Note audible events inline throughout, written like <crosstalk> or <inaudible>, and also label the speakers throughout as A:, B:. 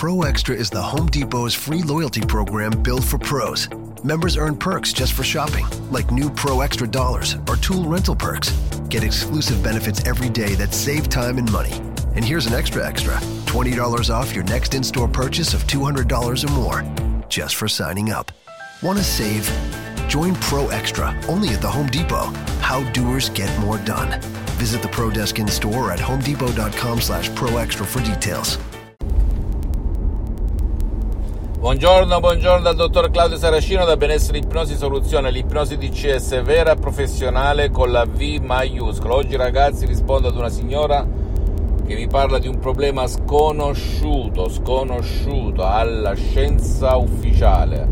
A: Pro Extra is the Home Depot's free loyalty program built for pros. Members earn perks just for shopping, like new Pro Extra dollars or tool rental perks. Get exclusive benefits every day that save time and money. And here's an extra extra $20 off your next in store purchase of $200 or more just for signing up. Want to save? Join Pro Extra only at the Home Depot. How doers get more done. Visit the Pro Desk in store at homedepot.com slash pro extra for details.
B: Buongiorno, buongiorno dal dottor Claudio Saracino da Benessere Ipnosi Soluzione, l'ipnosi DCS vera professionale con la V maiuscola. Oggi ragazzi rispondo ad una signora che mi parla di un problema sconosciuto, sconosciuto alla scienza ufficiale.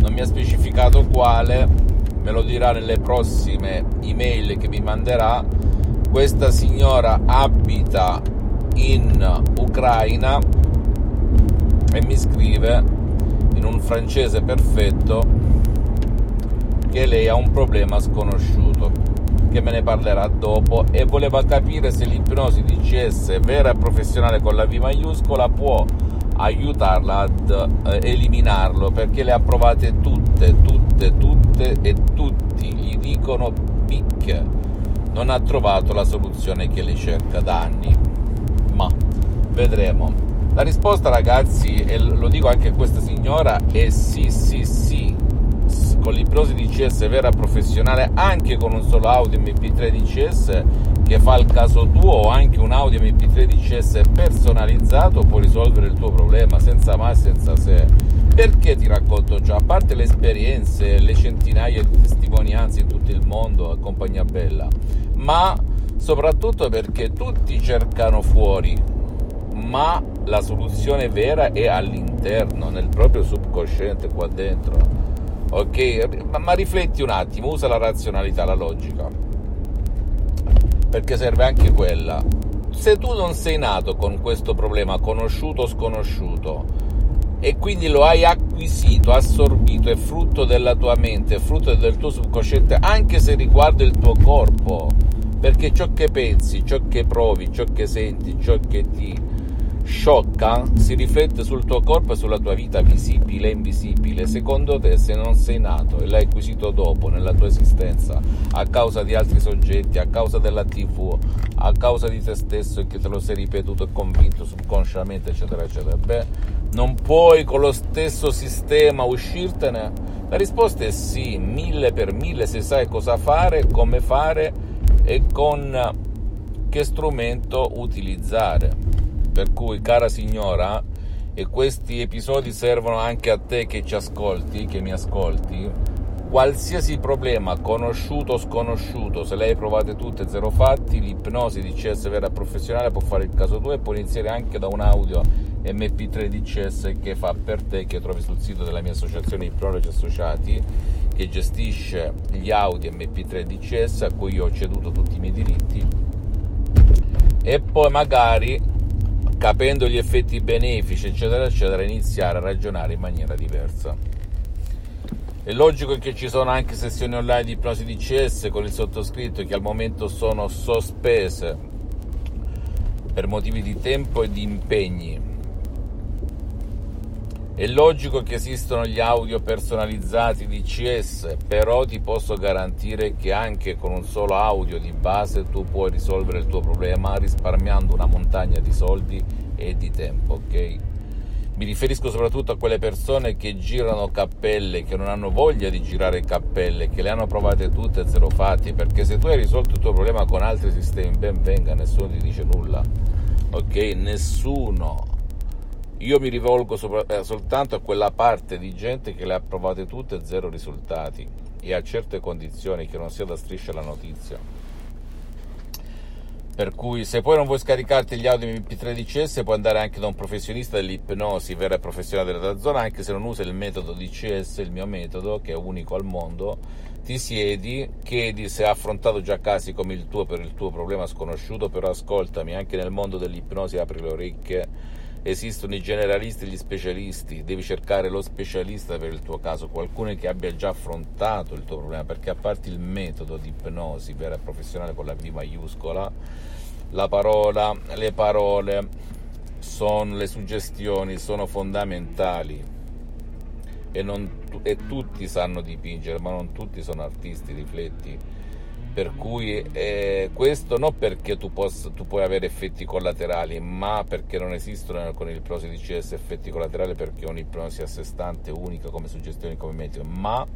B: Non mi ha specificato quale, me lo dirà nelle prossime email che mi manderà. Questa signora abita in Ucraina e mi scrive un francese perfetto che lei ha un problema sconosciuto che me ne parlerà dopo e voleva capire se l'ipnosi DCS vera e professionale con la V maiuscola può aiutarla ad eh, eliminarlo perché le ha provate tutte, tutte, tutte e tutti. Gli dicono picche. Non ha trovato la soluzione che lei cerca da anni. Ma vedremo la risposta ragazzi, e lo dico anche a questa signora, è sì, sì, sì. Con l'ipnosi DCS vera professionale, anche con un solo audio MP3 DCS che fa il caso tuo o anche un audio MP3 DCS personalizzato può risolvere il tuo problema senza mai, senza se. Perché ti racconto ciò? A parte le esperienze, le centinaia di testimonianze in tutto il mondo a compagnia bella, ma soprattutto perché tutti cercano fuori ma la soluzione vera è all'interno, nel proprio subconsciente qua dentro. Ok? Ma, ma rifletti un attimo, usa la razionalità, la logica. Perché serve anche quella. Se tu non sei nato con questo problema, conosciuto o sconosciuto, e quindi lo hai acquisito, assorbito, è frutto della tua mente, è frutto del tuo subconsciente, anche se riguarda il tuo corpo, perché ciò che pensi, ciò che provi, ciò che senti, ciò che ti sciocca si riflette sul tuo corpo e sulla tua vita visibile e invisibile. Secondo te, se non sei nato e l'hai acquisito dopo nella tua esistenza, a causa di altri soggetti, a causa della TV, a causa di te stesso e che te lo sei ripetuto e convinto subconsciamente, eccetera, eccetera, beh, non puoi con lo stesso sistema uscirtene? La risposta è sì, mille per mille se sai cosa fare, come fare e con che strumento utilizzare. Per cui, cara signora, e questi episodi servono anche a te che ci ascolti, che mi ascolti, qualsiasi problema, conosciuto o sconosciuto, se lei provate tutte zero fatti, l'ipnosi DCS vera professionale può fare il caso tuo e può iniziare anche da un audio MP3 DCS che fa per te, che trovi sul sito della mia associazione Ipnologi Associati, che gestisce gli audio MP3 DCS a cui io ho ceduto tutti i miei diritti. E poi magari capendo gli effetti benefici, eccetera, eccetera, iniziare a ragionare in maniera diversa. È logico che ci sono anche sessioni online di ipnosi DCS con il sottoscritto che al momento sono sospese per motivi di tempo e di impegni è logico che esistono gli audio personalizzati di CS, però ti posso garantire che anche con un solo audio di base tu puoi risolvere il tuo problema risparmiando una montagna di soldi e di tempo, ok? Mi riferisco soprattutto a quelle persone che girano cappelle, che non hanno voglia di girare cappelle, che le hanno provate tutte zero fatti, perché se tu hai risolto il tuo problema con altri sistemi, ben venga, nessuno ti dice nulla, ok? Nessuno io mi rivolgo sopra, eh, soltanto a quella parte di gente che le ha provate tutte e zero risultati e a certe condizioni che non sia da striscia la notizia. Per cui se poi non vuoi scaricarti gli audio MP3 DCS puoi andare anche da un professionista dell'ipnosi vera professionale della zona, anche se non usa il metodo DCS, il mio metodo, che è unico al mondo, ti siedi, chiedi se ha affrontato già casi come il tuo per il tuo problema sconosciuto, però ascoltami, anche nel mondo dell'ipnosi apri le orecchie esistono i generalisti e gli specialisti, devi cercare lo specialista per il tuo caso, qualcuno che abbia già affrontato il tuo problema, perché a parte il metodo di ipnosi vera e professionale con la V maiuscola, la parola, le parole sono, le suggestioni sono fondamentali. E, non, e tutti sanno dipingere, ma non tutti sono artisti, rifletti. Per cui eh, questo non perché tu, possa, tu, puoi avere effetti collaterali, ma perché non esistono con l'ipnosi di CS effetti collaterali perché è un'ipnosi a sé stante, unica come suggestione, come metodo, ma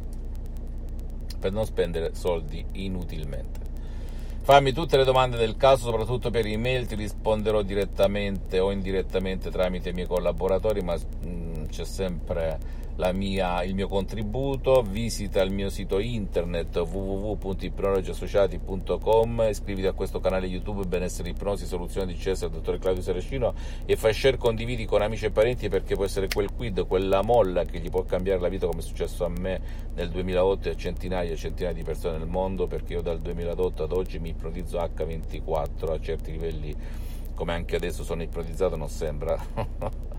B: per non spendere soldi inutilmente. Fammi tutte le domande del caso, soprattutto per email, ti risponderò direttamente o indirettamente tramite i miei collaboratori, ma mh, mm, c'è sempre mia, il mio contributo, visita il mio sito internet www.ipnologiassociati.com, iscriviti a questo canale YouTube Benessere Ipnosi, Soluzione di CS del dottor Claudio Saracino e fai share, condividi con amici e parenti perché può essere quel quid, quella molla che gli può cambiare la vita come è successo a me nel 2008 e a centinaia e centinaia di persone nel mondo perché io dal 2008 ad oggi mi ipnotizzo H24 a certi livelli come anche adesso sono ipnotizzato non sembra <laughs>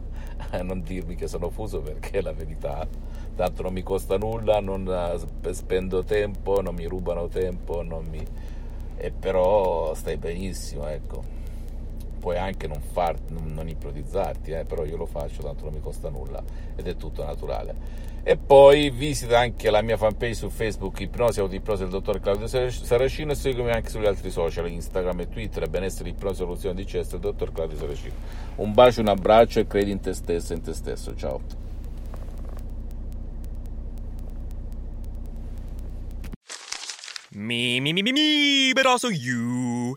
B: <laughs> non dirmi che sono fuso perché è la verità. Tanto non mi costa nulla, non eh, spendo tempo, non mi rubano tempo, non mi... e però stai benissimo, ecco. Puoi anche non, far, non, non ipnotizzarti, eh, però io lo faccio, tanto non mi costa nulla ed è tutto naturale. E poi visita anche la mia fanpage su Facebook Ipnosi Autoipnosi del dottor Claudio Saracino e seguimi anche sugli altri social, Instagram e Twitter, benessere ipnosi soluzione di cesto del dottor Claudio Saracino. Un bacio, un abbraccio e credi in te stesso in te stesso. Ciao.
C: Me, me, me, me, me, but also you.